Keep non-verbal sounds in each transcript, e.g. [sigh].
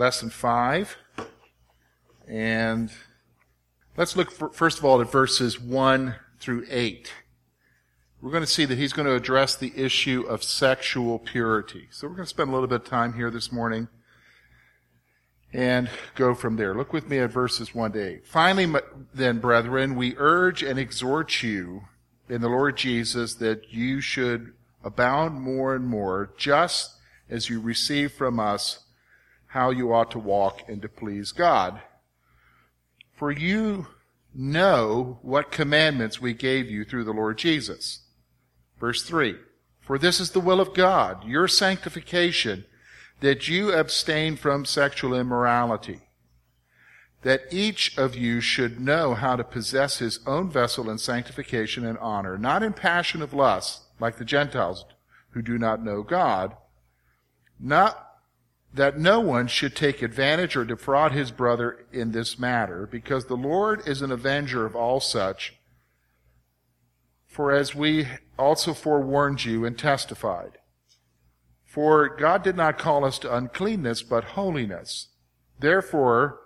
lesson 5. And let's look for, first of all at verses 1 through 8. We're going to see that he's going to address the issue of sexual purity. So we're going to spend a little bit of time here this morning and go from there. Look with me at verses 1 to 8. Finally, then, brethren, we urge and exhort you in the Lord Jesus that you should abound more and more, just as you receive from us how you ought to walk and to please God. For you know what commandments we gave you through the Lord Jesus. Verse 3. For this is the will of God, your sanctification, that you abstain from sexual immorality, that each of you should know how to possess his own vessel in sanctification and honor, not in passion of lust, like the Gentiles who do not know God, not that no one should take advantage or defraud his brother in this matter, because the Lord is an avenger of all such. For as we also forewarned you and testified, for God did not call us to uncleanness, but holiness. Therefore,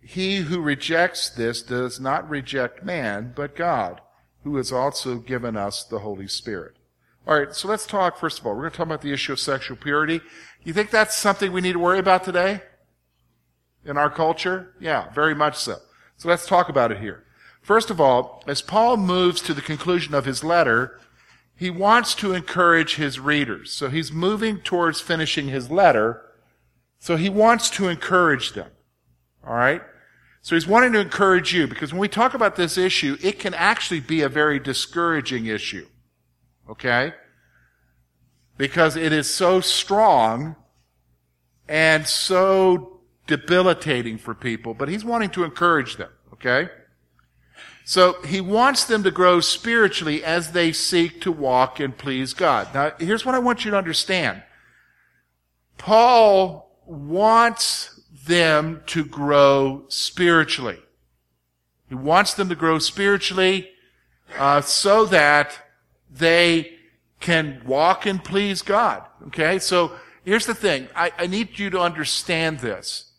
he who rejects this does not reject man, but God, who has also given us the Holy Spirit. All right, so let's talk, first of all, we're going to talk about the issue of sexual purity. You think that's something we need to worry about today? In our culture? Yeah, very much so. So let's talk about it here. First of all, as Paul moves to the conclusion of his letter, he wants to encourage his readers. So he's moving towards finishing his letter. So he wants to encourage them. All right? So he's wanting to encourage you because when we talk about this issue, it can actually be a very discouraging issue. Okay? Because it is so strong and so debilitating for people, but he's wanting to encourage them. Okay? So he wants them to grow spiritually as they seek to walk and please God. Now, here's what I want you to understand. Paul wants them to grow spiritually. He wants them to grow spiritually uh, so that they can walk and please God. Okay, so here's the thing. I, I need you to understand this.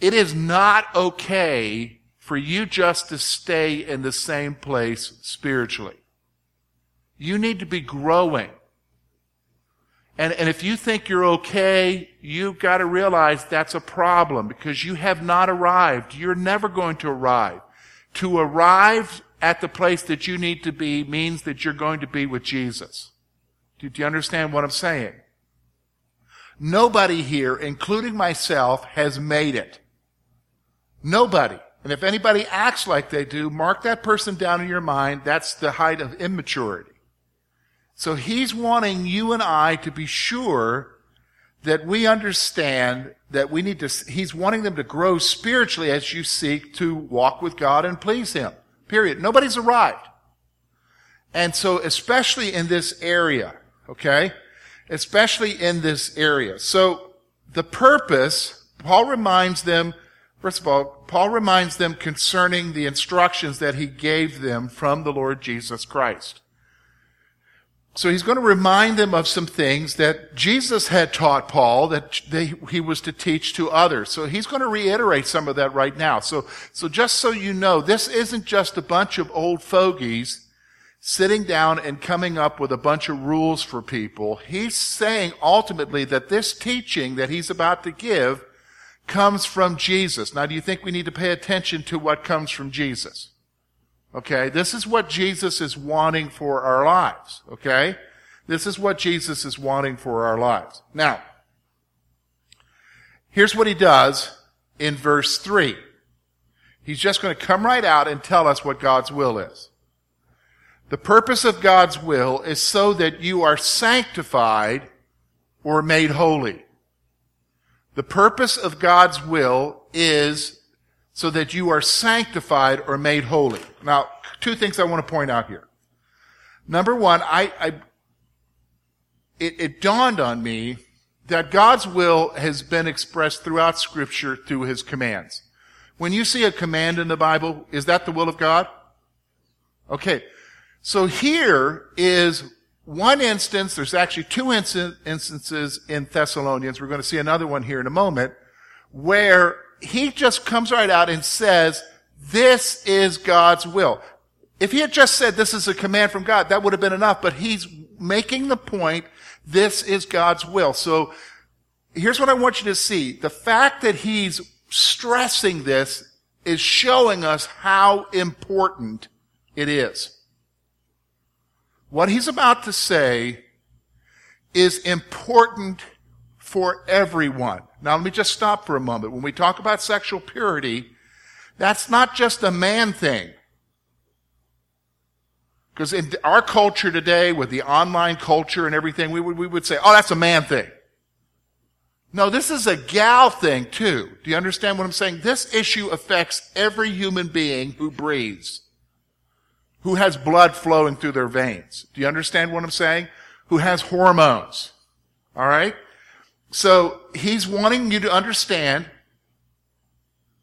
It is not okay for you just to stay in the same place spiritually. You need to be growing. And, and if you think you're okay, you've got to realize that's a problem because you have not arrived. You're never going to arrive. To arrive at the place that you need to be means that you're going to be with Jesus. Do, you understand what I'm saying? Nobody here, including myself, has made it. Nobody. And if anybody acts like they do, mark that person down in your mind. That's the height of immaturity. So he's wanting you and I to be sure that we understand that we need to, he's wanting them to grow spiritually as you seek to walk with God and please him. Period. Nobody's arrived. And so, especially in this area, okay? Especially in this area. So, the purpose, Paul reminds them First of all, Paul reminds them concerning the instructions that he gave them from the Lord Jesus Christ. So he's going to remind them of some things that Jesus had taught Paul that they, he was to teach to others. So he's going to reiterate some of that right now. So, so just so you know, this isn't just a bunch of old fogies sitting down and coming up with a bunch of rules for people. He's saying ultimately that this teaching that he's about to give comes from Jesus. Now, do you think we need to pay attention to what comes from Jesus? Okay, this is what Jesus is wanting for our lives. Okay? This is what Jesus is wanting for our lives. Now, here's what he does in verse 3. He's just going to come right out and tell us what God's will is. The purpose of God's will is so that you are sanctified or made holy. The purpose of God's will is so that you are sanctified or made holy. Now, two things I want to point out here. Number one, I, I it, it dawned on me that God's will has been expressed throughout scripture through his commands. When you see a command in the Bible, is that the will of God? Okay. So here is one instance, there's actually two instances in Thessalonians, we're going to see another one here in a moment, where he just comes right out and says, this is God's will. If he had just said this is a command from God, that would have been enough, but he's making the point, this is God's will. So here's what I want you to see. The fact that he's stressing this is showing us how important it is. What he's about to say is important for everyone. Now let me just stop for a moment. When we talk about sexual purity, that's not just a man thing. Because in our culture today, with the online culture and everything, we would, we would say, oh, that's a man thing. No, this is a gal thing too. Do you understand what I'm saying? This issue affects every human being who breathes, who has blood flowing through their veins. Do you understand what I'm saying? Who has hormones. All right? So he's wanting you to understand,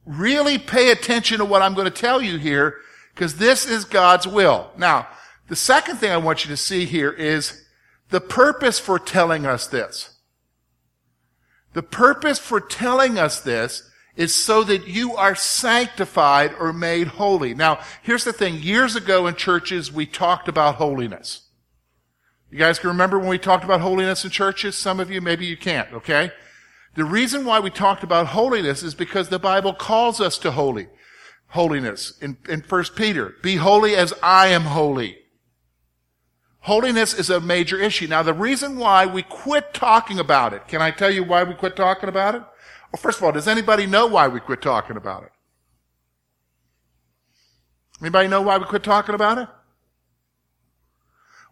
really pay attention to what I'm going to tell you here, because this is God's will. Now, the second thing I want you to see here is the purpose for telling us this. The purpose for telling us this is so that you are sanctified or made holy. Now, here's the thing. Years ago in churches, we talked about holiness. You guys can remember when we talked about holiness in churches? Some of you, maybe you can't, okay? The reason why we talked about holiness is because the Bible calls us to holy, holiness in, in 1 Peter. Be holy as I am holy. Holiness is a major issue. Now, the reason why we quit talking about it, can I tell you why we quit talking about it? Well, first of all, does anybody know why we quit talking about it? Anybody know why we quit talking about it?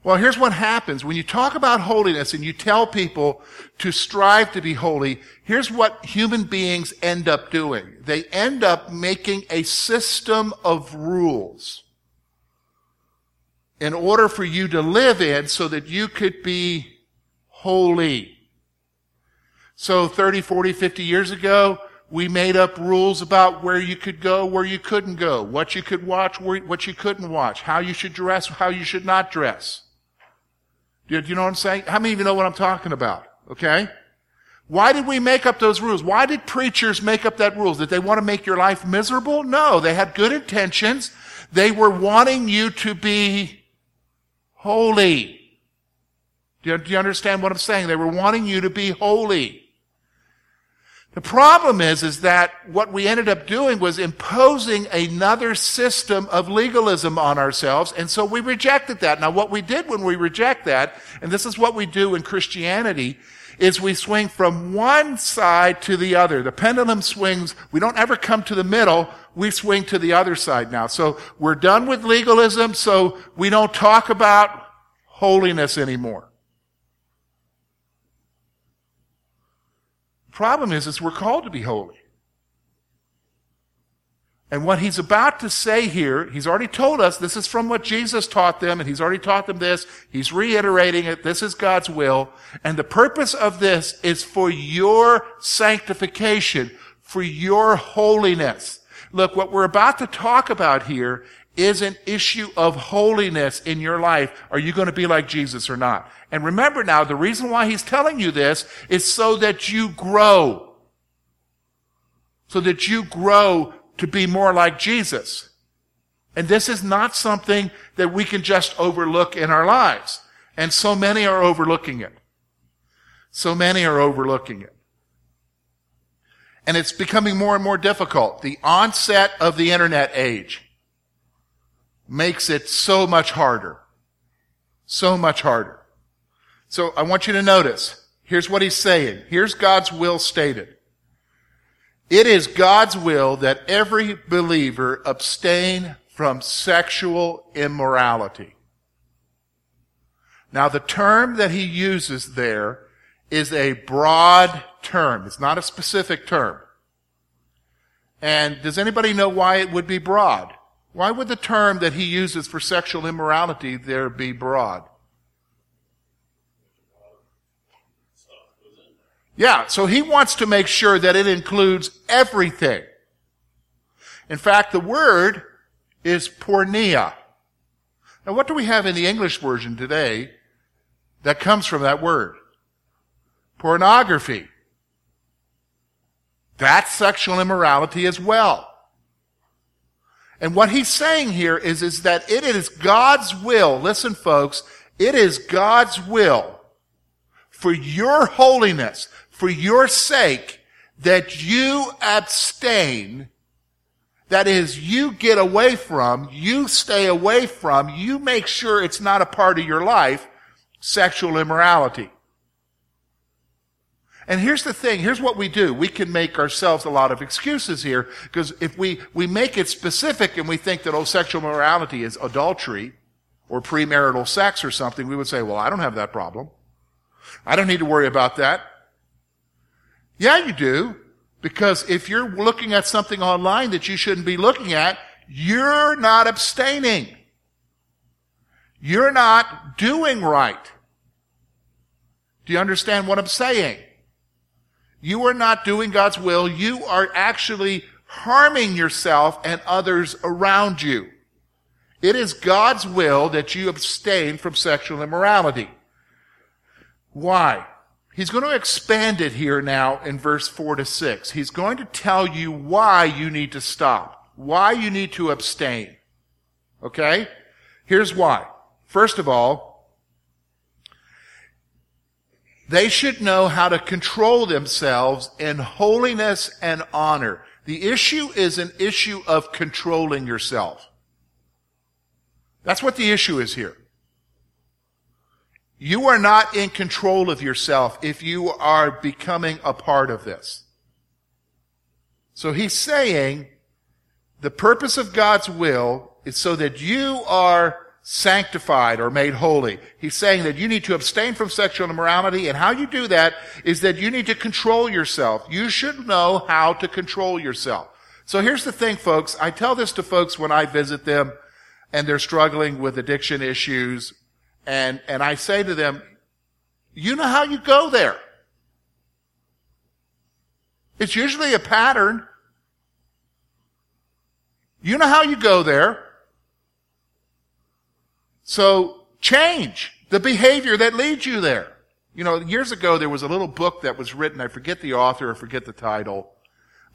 Well, here's what happens. When you talk about holiness and you tell people to strive to be holy, here's what human beings end up doing. They end up making a system of rules in order for you to live in so that you could be holy. So 30, 40, 50 years ago, we made up rules about where you could go, where you couldn't go, what you could watch, what you couldn't watch, how you should dress, how you should not dress. Do you know what I'm saying? How many of you know what I'm talking about? Okay? Why did we make up those rules? Why did preachers make up that rules? Did they want to make your life miserable? No, they had good intentions. They were wanting you to be holy. Do you, do you understand what I'm saying? They were wanting you to be holy. The problem is, is that what we ended up doing was imposing another system of legalism on ourselves, and so we rejected that. Now, what we did when we reject that, and this is what we do in Christianity, is we swing from one side to the other. The pendulum swings, we don't ever come to the middle, we swing to the other side now. So we're done with legalism, so we don't talk about holiness anymore. Problem is, is we're called to be holy. And what he's about to say here, he's already told us this is from what Jesus taught them, and he's already taught them this. He's reiterating it. This is God's will. And the purpose of this is for your sanctification, for your holiness. Look, what we're about to talk about here is an issue of holiness in your life. Are you going to be like Jesus or not? And remember now, the reason why he's telling you this is so that you grow. So that you grow to be more like Jesus. And this is not something that we can just overlook in our lives. And so many are overlooking it. So many are overlooking it. And it's becoming more and more difficult. The onset of the internet age makes it so much harder. So much harder. So I want you to notice. Here's what he's saying. Here's God's will stated. It is God's will that every believer abstain from sexual immorality. Now the term that he uses there is a broad term. It's not a specific term. And does anybody know why it would be broad? Why would the term that he uses for sexual immorality there be broad? Yeah, so he wants to make sure that it includes everything. In fact, the word is porneia. Now, what do we have in the English version today? that comes from that word. Pornography. That's sexual immorality as well. And what he's saying here is, is that it is God's will. Listen, folks, it is God's will for your holiness, for your sake, that you abstain. That is, you get away from, you stay away from, you make sure it's not a part of your life, sexual immorality. And here's the thing, here's what we do. We can make ourselves a lot of excuses here, because if we, we make it specific and we think that, oh, sexual morality is adultery or premarital sex or something, we would say, well, I don't have that problem. I don't need to worry about that. Yeah, you do. Because if you're looking at something online that you shouldn't be looking at, you're not abstaining. You're not doing right. Do you understand what I'm saying? You are not doing God's will. You are actually harming yourself and others around you. It is God's will that you abstain from sexual immorality. Why? He's going to expand it here now in verse 4 to 6. He's going to tell you why you need to stop, why you need to abstain. Okay? Here's why. First of all, they should know how to control themselves in holiness and honor. The issue is an issue of controlling yourself. That's what the issue is here. You are not in control of yourself if you are becoming a part of this. So he's saying the purpose of God's will is so that you are sanctified or made holy. He's saying that you need to abstain from sexual immorality, and how you do that is that you need to control yourself. You should know how to control yourself. So here's the thing, folks. I tell this to folks when I visit them and they're struggling with addiction issues, and, and I say to them, you know how you go there. It's usually a pattern. You know how you go there. So change the behavior that leads you there. You know, years ago there was a little book that was written, I forget the author, I forget the title,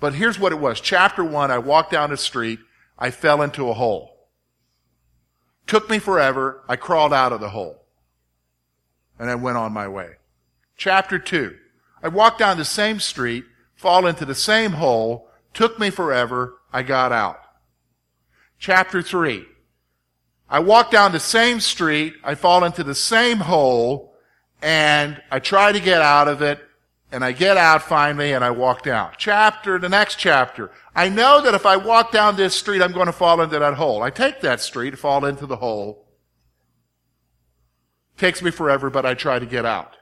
but here's what it was. Chapter one, I walked down the street, I fell into a hole. Took me forever, I crawled out of the hole. And I went on my way. Chapter two, I walked down the same street, fall into the same hole, took me forever, I got out. Chapter three, I walk down the same street, I fall into the same hole, and I try to get out of it, and I get out finally, and I walk down. Chapter, the next chapter. I know that if I walk down this street, I'm going to fall into that hole. I take that street, fall into the hole. Takes me forever, but I try to get out.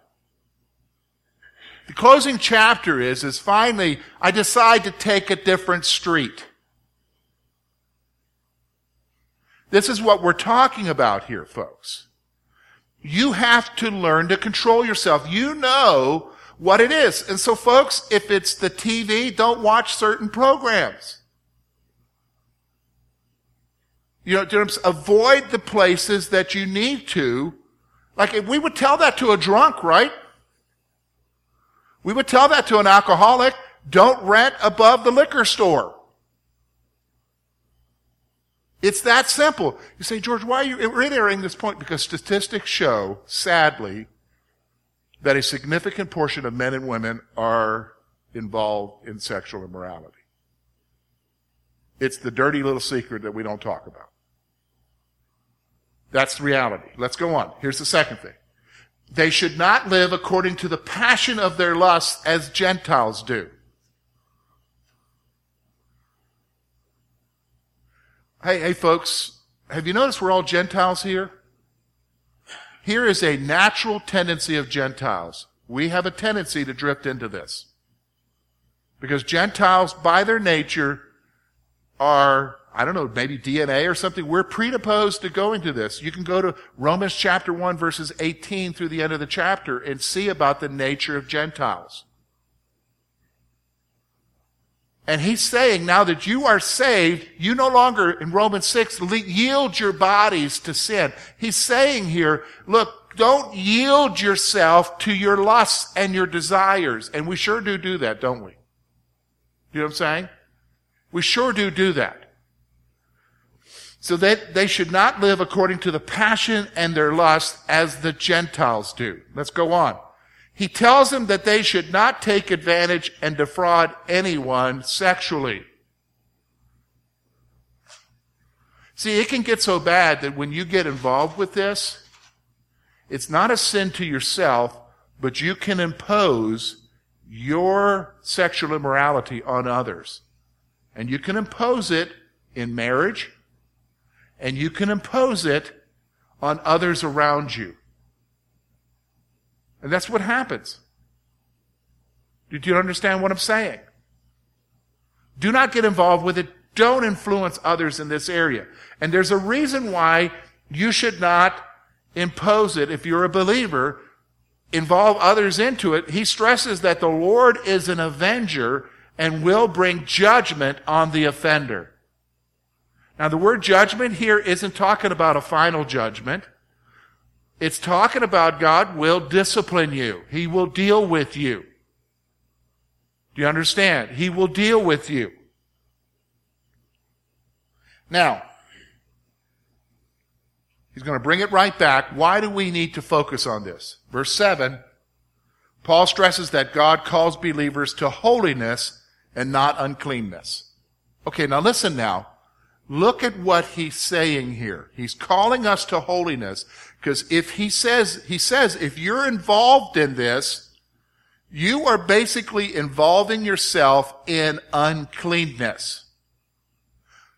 The closing chapter is, is finally, I decide to take a different street. This is what we're talking about here, folks. You have to learn to control yourself. You know what it is. And so folks, if it's the TV, don't watch certain programs. You know, avoid the places that you need to. Like if we would tell that to a drunk, right? We would tell that to an alcoholic, don't rent above the liquor store. It's that simple. You say, George, why are you reiterating this point? Because statistics show, sadly, that a significant portion of men and women are involved in sexual immorality. It's the dirty little secret that we don't talk about. That's the reality. Let's go on. Here's the second thing. They should not live according to the passion of their lusts as Gentiles do. Hey, hey, folks, have you noticed we're all Gentiles here? Here is a natural tendency of Gentiles. We have a tendency to drift into this. Because Gentiles, by their nature, are, I don't know, maybe DNA or something. We're predisposed to going to this. You can go to Romans chapter 1 verses 18 through the end of the chapter and see about the nature of Gentiles. And he's saying now that you are saved, you no longer, in Romans 6, yield your bodies to sin. He's saying here, look, don't yield yourself to your lusts and your desires. And we sure do do that, don't we? You know what I'm saying? We sure do do that. So that they should not live according to the passion and their lust as the Gentiles do. Let's go on. He tells them that they should not take advantage and defraud anyone sexually. See, it can get so bad that when you get involved with this, it's not a sin to yourself, but you can impose your sexual immorality on others. And you can impose it in marriage, and you can impose it on others around you. And that's what happens. Do you understand what I'm saying? Do not get involved with it. Don't influence others in this area. And there's a reason why you should not impose it if you're a believer, involve others into it. He stresses that the Lord is an avenger and will bring judgment on the offender. Now, the word judgment here isn't talking about a final judgment. It's talking about God will discipline you. He will deal with you. Do you understand? He will deal with you. Now, he's going to bring it right back. Why do we need to focus on this? Verse 7, Paul stresses that God calls believers to holiness and not uncleanness. Okay, now listen now. Look at what he's saying here. He's calling us to holiness because if he says, he says, if you're involved in this, you are basically involving yourself in uncleanness.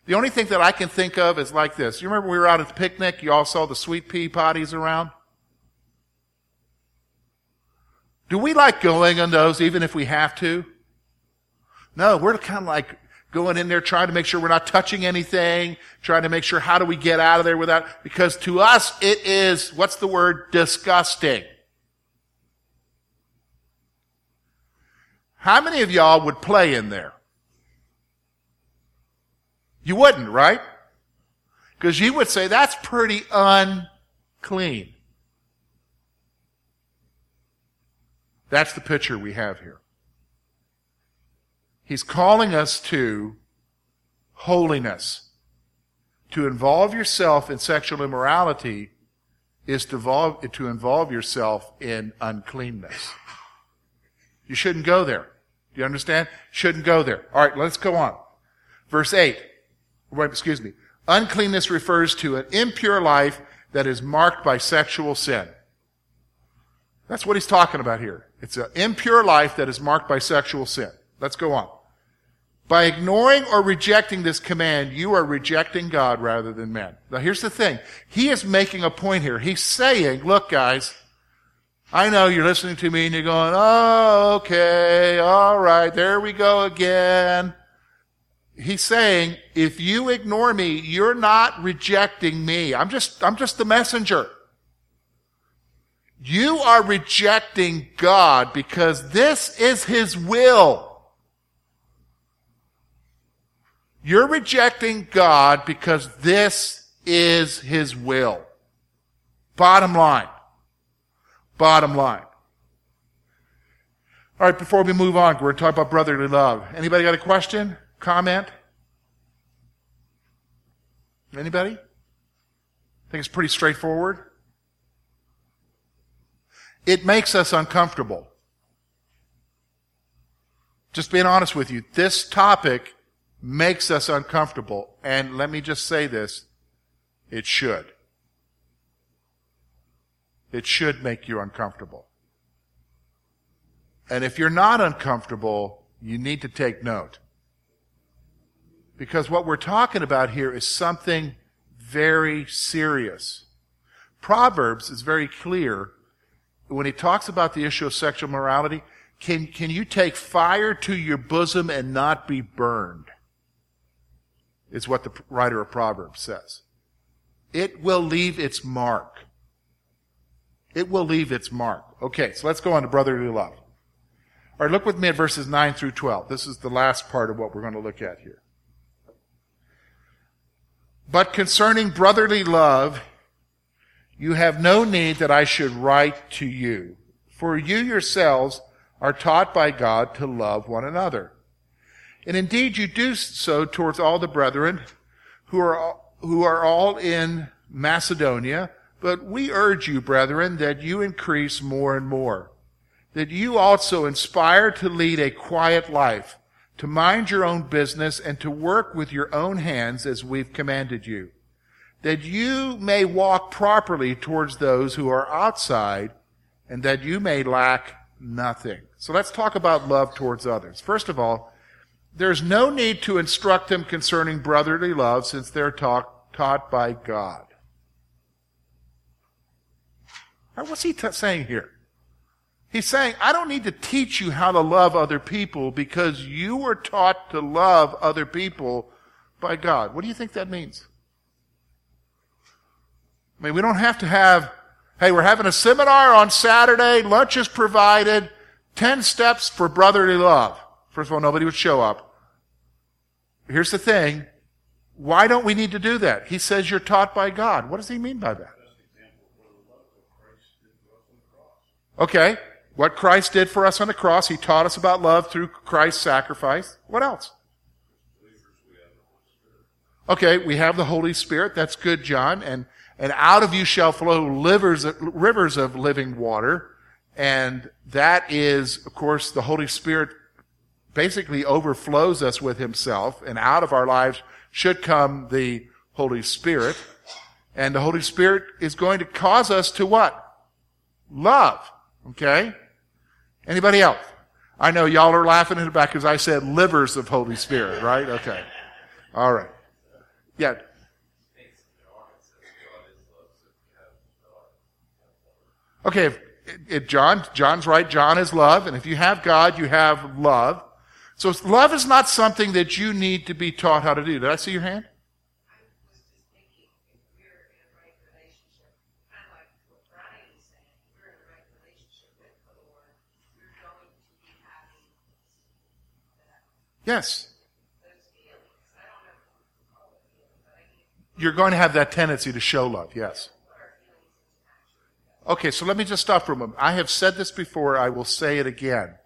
The only thing that I can think of is like this. You remember we were out at the picnic? You all saw the sweet pea potties around? Do we like going on those even if we have to? No, we're kind of like going in there trying to make sure we're not touching anything, trying to make sure how do we get out of there without, because to us it is, what's the word? Disgusting. How many of y'all would play in there? You wouldn't, right? Because you would say that's pretty unclean. That's the picture we have here. He's calling us to holiness. To involve yourself in sexual immorality is to involve, to involve yourself in uncleanness. You shouldn't go there. Do you understand? Shouldn't go there. All right, let's go on. Verse 8. Wait, excuse me. Uncleanness refers to an impure life that is marked by sexual sin. That's what he's talking about here. It's an impure life that is marked by sexual sin. Let's go on. By ignoring or rejecting this command, you are rejecting God rather than men. Now here's the thing. He is making a point here. He's saying, look guys, I know you're listening to me and you're going, oh, okay, all right, there we go again. He's saying, if you ignore me, you're not rejecting me. I'm just, I'm just the messenger. You are rejecting God because this is His will. You're rejecting God because this is His will. Bottom line. Bottom line. All right, before we move on, we're going to talk about brotherly love. Anybody got a question? Comment? Anybody? I think it's pretty straightforward. It makes us uncomfortable. Just being honest with you, this topic makes us uncomfortable. And let me just say this. It should. It should make you uncomfortable. And if you're not uncomfortable, you need to take note. Because what we're talking about here is something very serious. Proverbs is very clear when he talks about the issue of sexual morality. Can, can you take fire to your bosom and not be burned? Is what the writer of Proverbs says. It will leave its mark. It will leave its mark. Okay, so let's go on to brotherly love. All right, look with me at verses 9 through 12. This is the last part of what we're going to look at here. But concerning brotherly love, you have no need that I should write to you, for you yourselves are taught by God to love one another. And indeed you do so towards all the brethren who are, who are all in Macedonia, but we urge you, brethren, that you increase more and more, that you also inspire to lead a quiet life, to mind your own business and to work with your own hands as we've commanded you, that you may walk properly towards those who are outside and that you may lack nothing. So let's talk about love towards others. First of all, there's no need to instruct them concerning brotherly love since they're taught, taught by God. Now, what's he t- saying here? He's saying, I don't need to teach you how to love other people because you were taught to love other people by God. What do you think that means? I mean, we don't have to have, hey, we're having a seminar on Saturday, lunch is provided, 10 steps for brotherly love. First of all, nobody would show up. Here's the thing. Why don't we need to do that? He says you're taught by God. What does he mean by that? Okay. What Christ did for us on the cross, He taught us about love through Christ's sacrifice. What else? Okay, we have the Holy Spirit. That's good, John. And, and out of you shall flow livers, rivers of living water. And that is, of course, the Holy Spirit basically overflows us with Himself. And out of our lives should come the Holy Spirit. And the Holy Spirit is going to cause us to what? Love. Okay? Anybody else? I know y'all are laughing in the back because I said livers of Holy Spirit, right? Okay. All right. Yeah. Okay, if, if John, John's right, John is love, and if you have God, you have love. So love is not something that you need to be taught how to do. Did I see your hand? Yes. You're going to have that tendency to show love, yes. Okay, so let me just stop for a moment. I have said this before, I will say it again.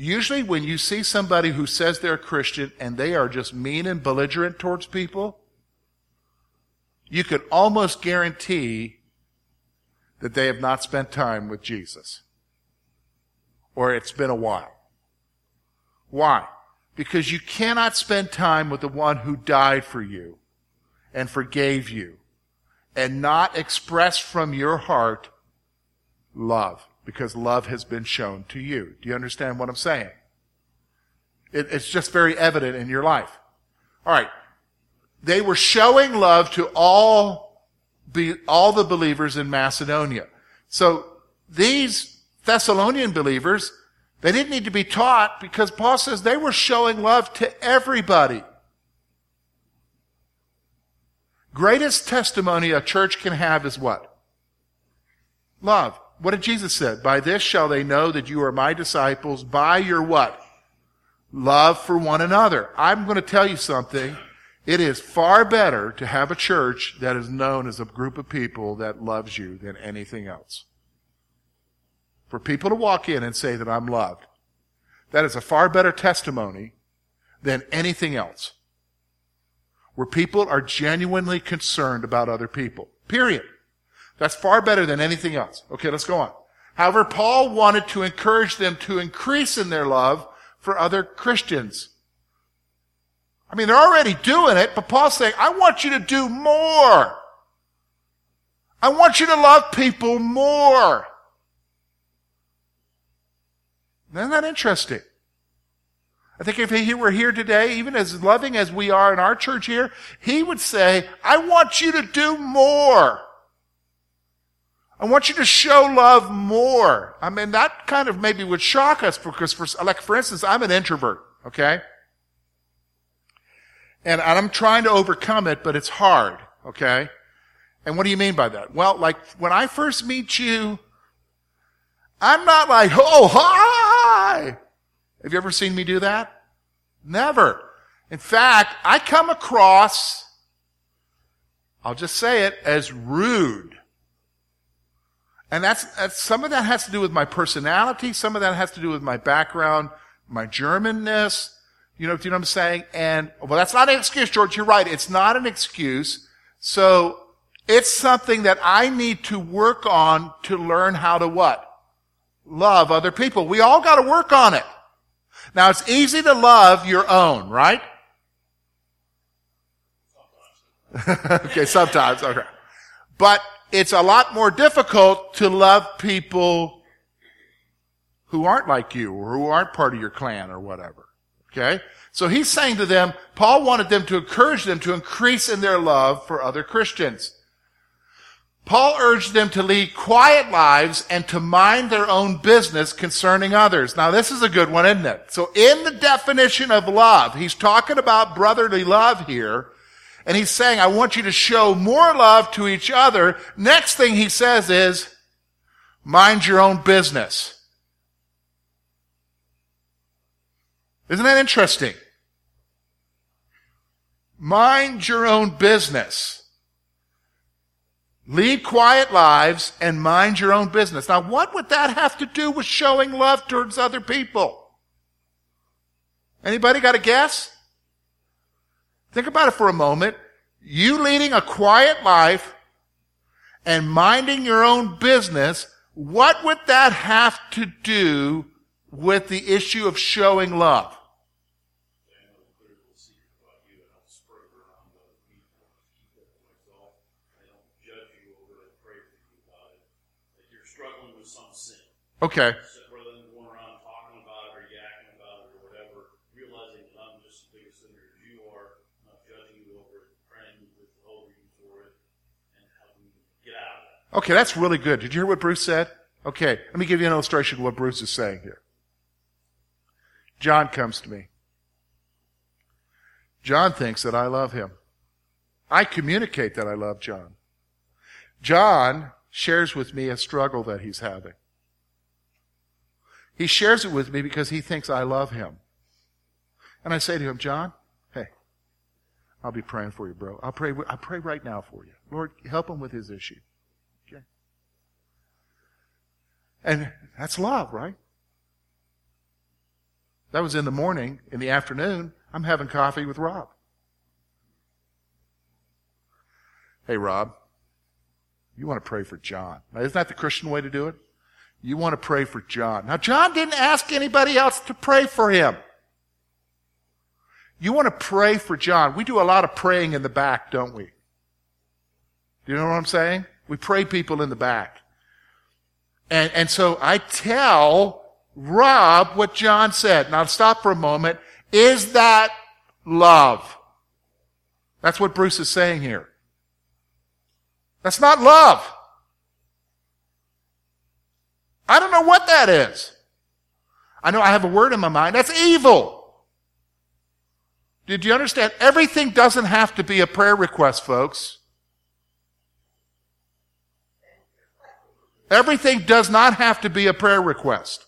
Usually, when you see somebody who says they're a Christian and they are just mean and belligerent towards people, you can almost guarantee that they have not spent time with Jesus. Or it's been a while. Why? Because you cannot spend time with the one who died for you and forgave you and not express from your heart love because love has been shown to you. Do you understand what I'm saying? It, it's just very evident in your life. All right. They were showing love to all, be, all the believers in Macedonia. So these Thessalonian believers they didn't need to be taught because Paul says they were showing love to everybody. Greatest testimony a church can have is what? Love. What did Jesus say? By this shall they know that you are my disciples by your what? Love for one another. I'm going to tell you something. It is far better to have a church that is known as a group of people that loves you than anything else for people to walk in and say that I'm loved. That is a far better testimony than anything else. Where people are genuinely concerned about other people. Period. That's far better than anything else. Okay, let's go on. However, Paul wanted to encourage them to increase in their love for other Christians. I mean, they're already doing it, but Paul's saying, I want you to do more. I want you to love people more. Isn't that interesting? I think if he were here today, even as loving as we are in our church here, he would say, I want you to do more. I want you to show love more. I mean, that kind of maybe would shock us because for, like, for instance, I'm an introvert, okay? And I'm trying to overcome it, but it's hard, okay? And what do you mean by that? Well, like, when I first meet you, I'm not like, oh, hi. Have you ever seen me do that? Never. In fact, I come across I'll just say it, as rude. And that's, that's, some of that has to do with my personality. Some of that has to do with my background, my Germanness. You know, do you know what I'm saying? And, well, that's not an excuse, George. You're right. It's not an excuse. So, it's something that I need to work on to learn how to what? Love other people. We all gotta work on it. Now, it's easy to love your own, right? [laughs] okay, sometimes, okay. But it's a lot more difficult to love people who aren't like you or who aren't part of your clan or whatever. Okay? So he's saying to them, Paul wanted them to encourage them to increase in their love for other Christians. Paul urged them to lead quiet lives and to mind their own business concerning others. Now this is a good one, isn't it? So in the definition of love, he's talking about brotherly love here. And he's saying, I want you to show more love to each other. Next thing he says is, mind your own business. Isn't that interesting? Mind your own business. Lead quiet lives and mind your own business. Now, what would that have to do with showing love towards other people? Anybody got a guess? Think about it for a moment. You leading a quiet life and minding your own business, what would that have to do with the issue of showing love? Okay. Rather than going around talking about it or yakking about it or whatever, realizing that I'm just as big a sinner as you are, not judging you over it, praying with over you for it, and helping you get out of that. Okay, that's really good. Did you hear what Bruce said? Okay, let me give you an illustration of what Bruce is saying here. John comes to me. John thinks that I love him. I communicate that I love John. John shares with me a struggle that he's having. He shares it with me because he thinks I love him. And I say to him, John, hey, I'll be praying for you, bro. I'll pray, I'll pray right now for you. Lord, help him with his issue. Okay? And that's love, right? That was in the morning. In the afternoon, I'm having coffee with Rob. Hey, Rob, you want to pray for John. Now, isn't that the Christian way to do it? You want to pray for John. Now, John didn't ask anybody else to pray for him. You want to pray for John. We do a lot of praying in the back, don't we? Do you know what I'm saying? We pray people in the back. And, and so I tell Rob what John said. Now stop for a moment. Is that love? That's what Bruce is saying here. That's not love. I don't know what that is. I know I have a word in my mind. That's evil. Did you understand? Everything doesn't have to be a prayer request, folks. Everything does not have to be a prayer request.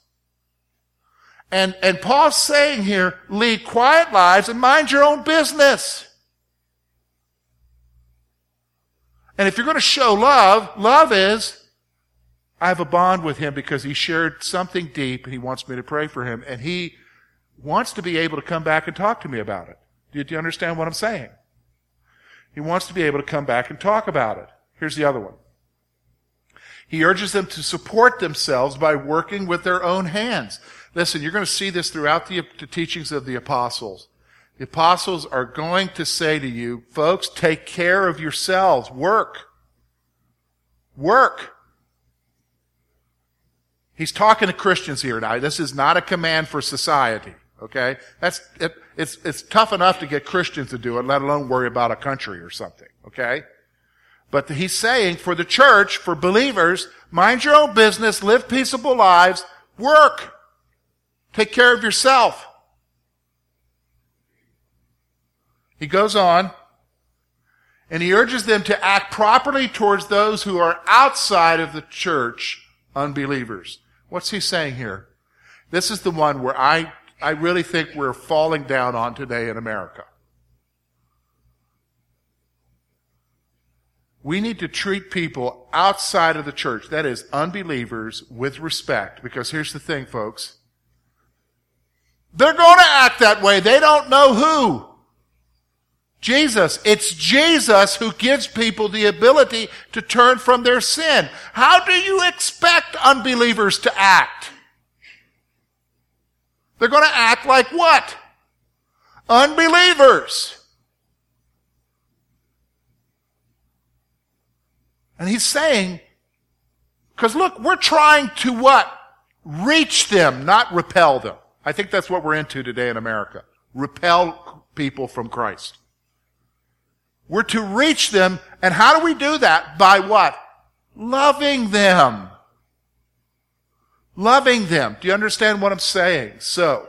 And, and Paul's saying here, lead quiet lives and mind your own business. And if you're going to show love, love is I have a bond with him because he shared something deep and he wants me to pray for him. And he wants to be able to come back and talk to me about it. Do you understand what I'm saying? He wants to be able to come back and talk about it. Here's the other one. He urges them to support themselves by working with their own hands. Listen, you're going to see this throughout the, the teachings of the apostles. The apostles are going to say to you, folks, take care of yourselves. Work. Work. He's talking to Christians here now. This is not a command for society. Okay? That's, it, it's, it's tough enough to get Christians to do it, let alone worry about a country or something. Okay? But he's saying for the church, for believers, mind your own business, live peaceable lives, work. Take care of yourself. He goes on, and he urges them to act properly towards those who are outside of the church, unbelievers. What's he saying here? This is the one where I, I really think we're falling down on today in America. We need to treat people outside of the church, that is, unbelievers, with respect. Because here's the thing, folks. They're going to act that way. They don't know who. Jesus. It's Jesus who gives people the ability to turn from their sin. How do you expect unbelievers to act? They're going to act like what? Unbelievers. And he's saying, because look, we're trying to what? Reach them, not repel them. I think that's what we're into today in America. Repel people from Christ. We're to reach them, and how do we do that? By what? Loving them. Loving them. Do you understand what I'm saying? So,